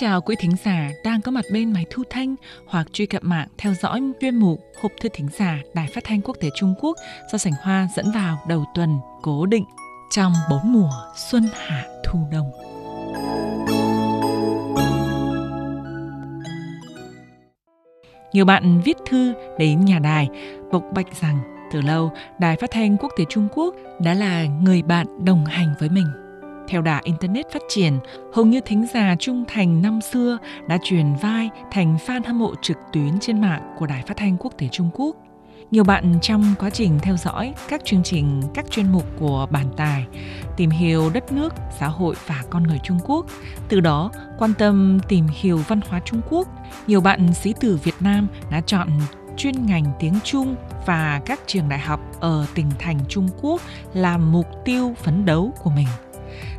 Chào quý thính giả đang có mặt bên máy thu thanh hoặc truy cập mạng theo dõi chuyên mục Hộp thư thính giả Đài Phát thanh Quốc tế Trung Quốc do Sảnh Hoa dẫn vào đầu tuần cố định trong bốn mùa xuân hạ thu đông. Nhiều bạn viết thư đến nhà đài, bộc bạch rằng từ lâu Đài Phát thanh Quốc tế Trung Quốc đã là người bạn đồng hành với mình theo đà Internet phát triển, hầu như thính giả trung thành năm xưa đã truyền vai thành fan hâm mộ trực tuyến trên mạng của Đài Phát thanh Quốc tế Trung Quốc. Nhiều bạn trong quá trình theo dõi các chương trình, các chuyên mục của bản tài, tìm hiểu đất nước, xã hội và con người Trung Quốc, từ đó quan tâm tìm hiểu văn hóa Trung Quốc. Nhiều bạn sĩ tử Việt Nam đã chọn chuyên ngành tiếng Trung và các trường đại học ở tỉnh thành Trung Quốc làm mục tiêu phấn đấu của mình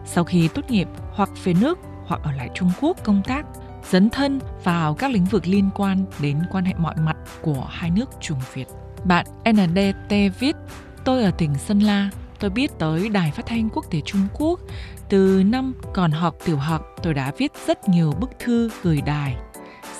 sau khi tốt nghiệp hoặc về nước hoặc ở lại Trung Quốc công tác, dấn thân vào các lĩnh vực liên quan đến quan hệ mọi mặt của hai nước Trung Việt. Bạn NDT viết, tôi ở tỉnh Sơn La, tôi biết tới Đài Phát thanh Quốc tế Trung Quốc. Từ năm còn học tiểu học, tôi đã viết rất nhiều bức thư gửi đài.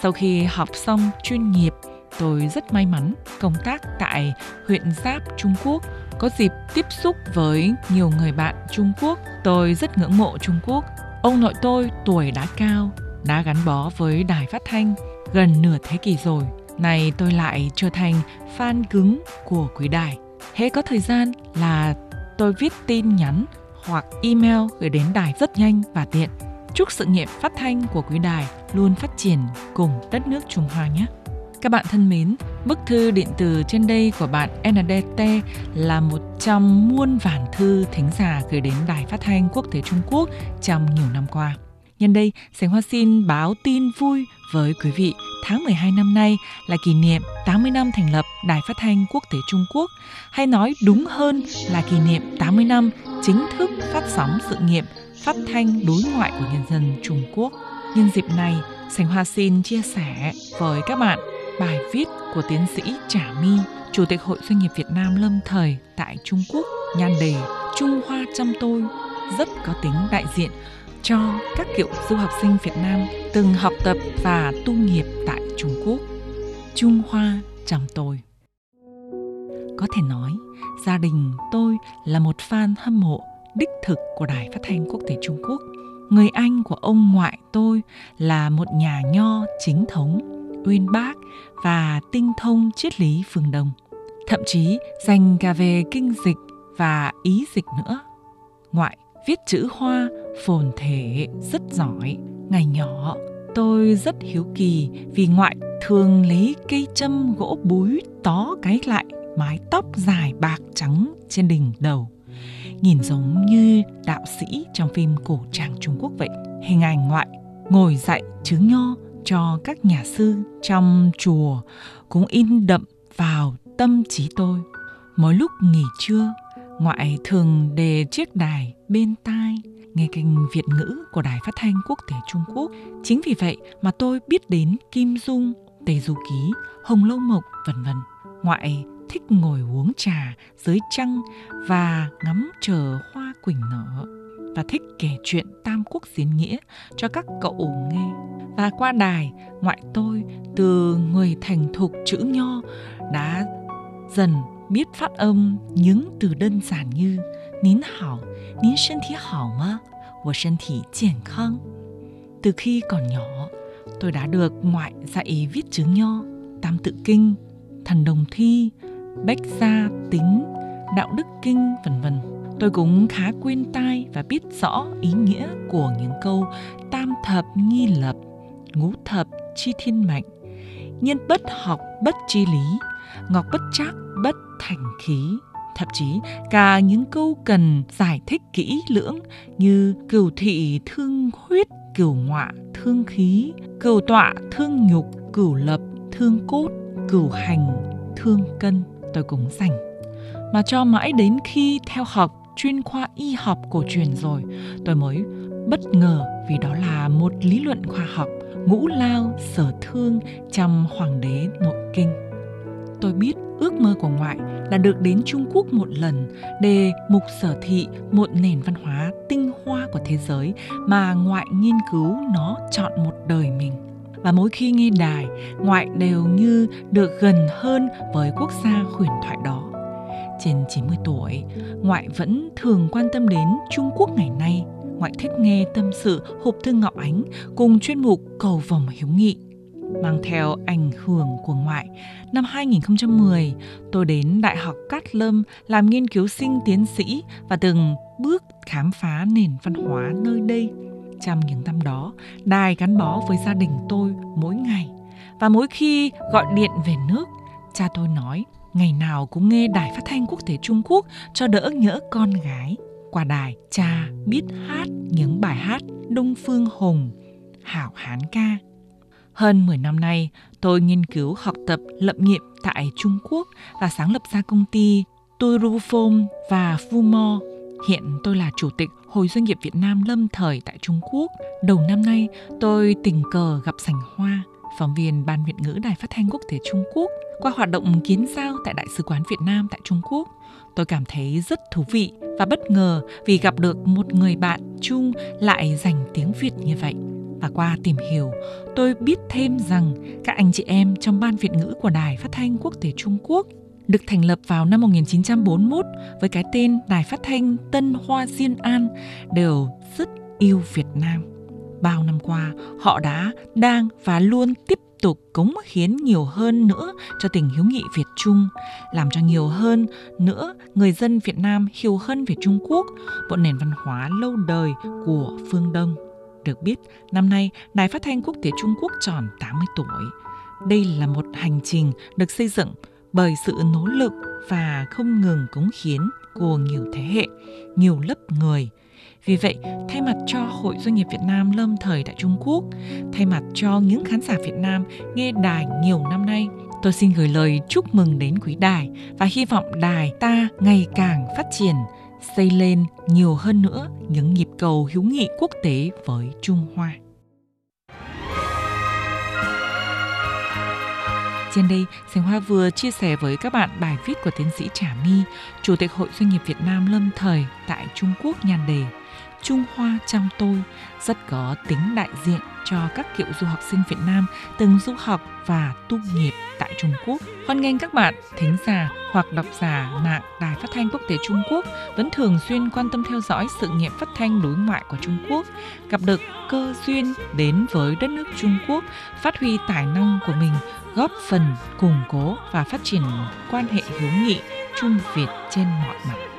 Sau khi học xong chuyên nghiệp, tôi rất may mắn công tác tại huyện Giáp, Trung Quốc có dịp tiếp xúc với nhiều người bạn Trung Quốc, tôi rất ngưỡng mộ Trung Quốc. Ông nội tôi tuổi đã cao, đã gắn bó với đài phát thanh gần nửa thế kỷ rồi. Này tôi lại trở thành fan cứng của quý đài. Hễ có thời gian là tôi viết tin nhắn hoặc email gửi đến đài rất nhanh và tiện. Chúc sự nghiệp phát thanh của quý đài luôn phát triển cùng đất nước Trung Hoa nhé. Các bạn thân mến, bức thư điện tử trên đây của bạn NDT là một trong muôn vàn thư thính giả gửi đến Đài Phát thanh Quốc tế Trung Quốc trong nhiều năm qua. Nhân đây, Sánh Hoa xin báo tin vui với quý vị tháng 12 năm nay là kỷ niệm 80 năm thành lập Đài Phát thanh Quốc tế Trung Quốc, hay nói đúng hơn là kỷ niệm 80 năm chính thức phát sóng sự nghiệp phát thanh đối ngoại của nhân dân Trung Quốc. Nhân dịp này, Sành Hoa xin chia sẻ với các bạn bài viết của tiến sĩ Trả Mi, Chủ tịch Hội Doanh nghiệp Việt Nam lâm thời tại Trung Quốc, nhan đề Trung Hoa chăm tôi rất có tính đại diện cho các cựu du học sinh Việt Nam từng học tập và tu nghiệp tại Trung Quốc. Trung Hoa chăm tôi. Có thể nói, gia đình tôi là một fan hâm mộ đích thực của Đài Phát thanh Quốc tế Trung Quốc. Người anh của ông ngoại tôi là một nhà nho chính thống uyên bác và tinh thông triết lý phương Đông, thậm chí dành cả về kinh dịch và ý dịch nữa. Ngoại viết chữ hoa phồn thể rất giỏi. Ngày nhỏ, tôi rất hiếu kỳ vì ngoại thường lấy cây châm gỗ búi tó cái lại mái tóc dài bạc trắng trên đỉnh đầu. Nhìn giống như đạo sĩ trong phim cổ trang Trung Quốc vậy. Hình ảnh ngoại ngồi dạy chữ nho cho các nhà sư trong chùa cũng in đậm vào tâm trí tôi. Mỗi lúc nghỉ trưa, ngoại thường đề chiếc đài bên tai nghe kênh Việt ngữ của Đài Phát thanh Quốc tế Trung Quốc. Chính vì vậy mà tôi biết đến Kim Dung, Tề Du Ký, Hồng Lâu Mộc, vân vân. Ngoại thích ngồi uống trà dưới trăng và ngắm chờ hoa quỳnh nở và thích kể chuyện Tam Quốc Diễn Nghĩa cho các cậu nghe. Và qua đài, ngoại tôi từ người thành thục chữ nho đã dần biết phát âm những từ đơn giản như Nín hảo, nín thân thể hảo mà, của thân thể Từ khi còn nhỏ, tôi đã được ngoại dạy viết chữ nho, tam tự kinh, thần đồng thi, bách gia tính, đạo đức kinh, vân vân. Tôi cũng khá quên tai và biết rõ ý nghĩa của những câu tam thập nghi lập, ngũ thập chi thiên mệnh, nhân bất học bất chi lý, ngọc bất trác bất thành khí. Thậm chí cả những câu cần giải thích kỹ lưỡng như cửu thị thương huyết, cửu ngọa thương khí, cửu tọa thương nhục, cửu lập thương cốt, cửu hành thương cân tôi cũng dành mà cho mãi đến khi theo học chuyên khoa y học cổ truyền rồi, tôi mới bất ngờ vì đó là một lý luận khoa học ngũ lao sở thương trong Hoàng đế Nội Kinh. Tôi biết ước mơ của ngoại là được đến Trung Quốc một lần để mục sở thị một nền văn hóa tinh hoa của thế giới mà ngoại nghiên cứu nó chọn một đời mình và mỗi khi nghe đài, ngoại đều như được gần hơn với quốc gia huyền thoại đó. Trên 90 tuổi, ngoại vẫn thường quan tâm đến Trung Quốc ngày nay. Ngoại thích nghe tâm sự hộp thư Ngọc Ánh cùng chuyên mục Cầu vòng hiếu nghị. Mang theo ảnh hưởng của ngoại, năm 2010, tôi đến Đại học Cát Lâm làm nghiên cứu sinh tiến sĩ và từng bước khám phá nền văn hóa nơi đây trong những năm đó, đài gắn bó với gia đình tôi mỗi ngày. Và mỗi khi gọi điện về nước, cha tôi nói ngày nào cũng nghe đài phát thanh quốc tế Trung Quốc cho đỡ nhỡ con gái. Qua đài, cha biết hát những bài hát Đông Phương Hùng, Hảo Hán Ca. Hơn 10 năm nay, tôi nghiên cứu học tập lập nghiệp tại Trung Quốc và sáng lập ra công ty Turufom và Fumo. Hiện tôi là chủ tịch Hội Doanh nghiệp Việt Nam lâm thời tại Trung Quốc. Đầu năm nay, tôi tình cờ gặp Sành Hoa, phóng viên Ban Việt ngữ Đài Phát thanh Quốc tế Trung Quốc. Qua hoạt động kiến giao tại Đại sứ quán Việt Nam tại Trung Quốc, tôi cảm thấy rất thú vị và bất ngờ vì gặp được một người bạn chung lại dành tiếng Việt như vậy. Và qua tìm hiểu, tôi biết thêm rằng các anh chị em trong Ban Việt ngữ của Đài Phát thanh Quốc tế Trung Quốc được thành lập vào năm 1941 với cái tên Đài Phát thanh Tân Hoa Diên An đều rất yêu Việt Nam. Bao năm qua, họ đã, đang và luôn tiếp tục cống hiến nhiều hơn nữa cho tình hữu nghị Việt Trung, làm cho nhiều hơn nữa người dân Việt Nam hiểu hơn về Trung Quốc, một nền văn hóa lâu đời của phương Đông. Được biết, năm nay Đài Phát thanh Quốc tế Trung Quốc tròn 80 tuổi. Đây là một hành trình được xây dựng bởi sự nỗ lực và không ngừng cống hiến của nhiều thế hệ, nhiều lớp người. Vì vậy, thay mặt cho Hội Doanh nghiệp Việt Nam lâm thời tại Trung Quốc, thay mặt cho những khán giả Việt Nam nghe đài nhiều năm nay, tôi xin gửi lời chúc mừng đến quý đài và hy vọng đài ta ngày càng phát triển, xây lên nhiều hơn nữa những nhịp cầu hữu nghị quốc tế với Trung Hoa. Trên đây, Sánh Hoa vừa chia sẻ với các bạn bài viết của tiến sĩ Trà My, Chủ tịch Hội Doanh nghiệp Việt Nam lâm thời tại Trung Quốc nhan đề Trung Hoa trong tôi rất có tính đại diện cho các cựu du học sinh Việt Nam từng du học và tu nghiệp tại Trung Quốc. Hoan nghênh các bạn, thính giả hoặc độc giả mạng Đài Phát thanh Quốc tế Trung Quốc vẫn thường xuyên quan tâm theo dõi sự nghiệp phát thanh đối ngoại của Trung Quốc, gặp được cơ duyên đến với đất nước Trung Quốc, phát huy tài năng của mình, góp phần củng cố và phát triển quan hệ hữu nghị Trung Việt trên mọi mặt.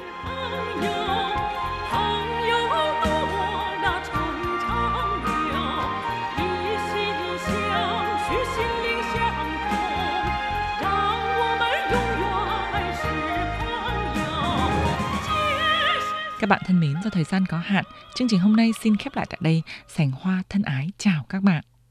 Các bạn thân mến, do thời gian có hạn, chương trình hôm nay xin khép lại tại đây. Sành Hoa thân ái chào các bạn.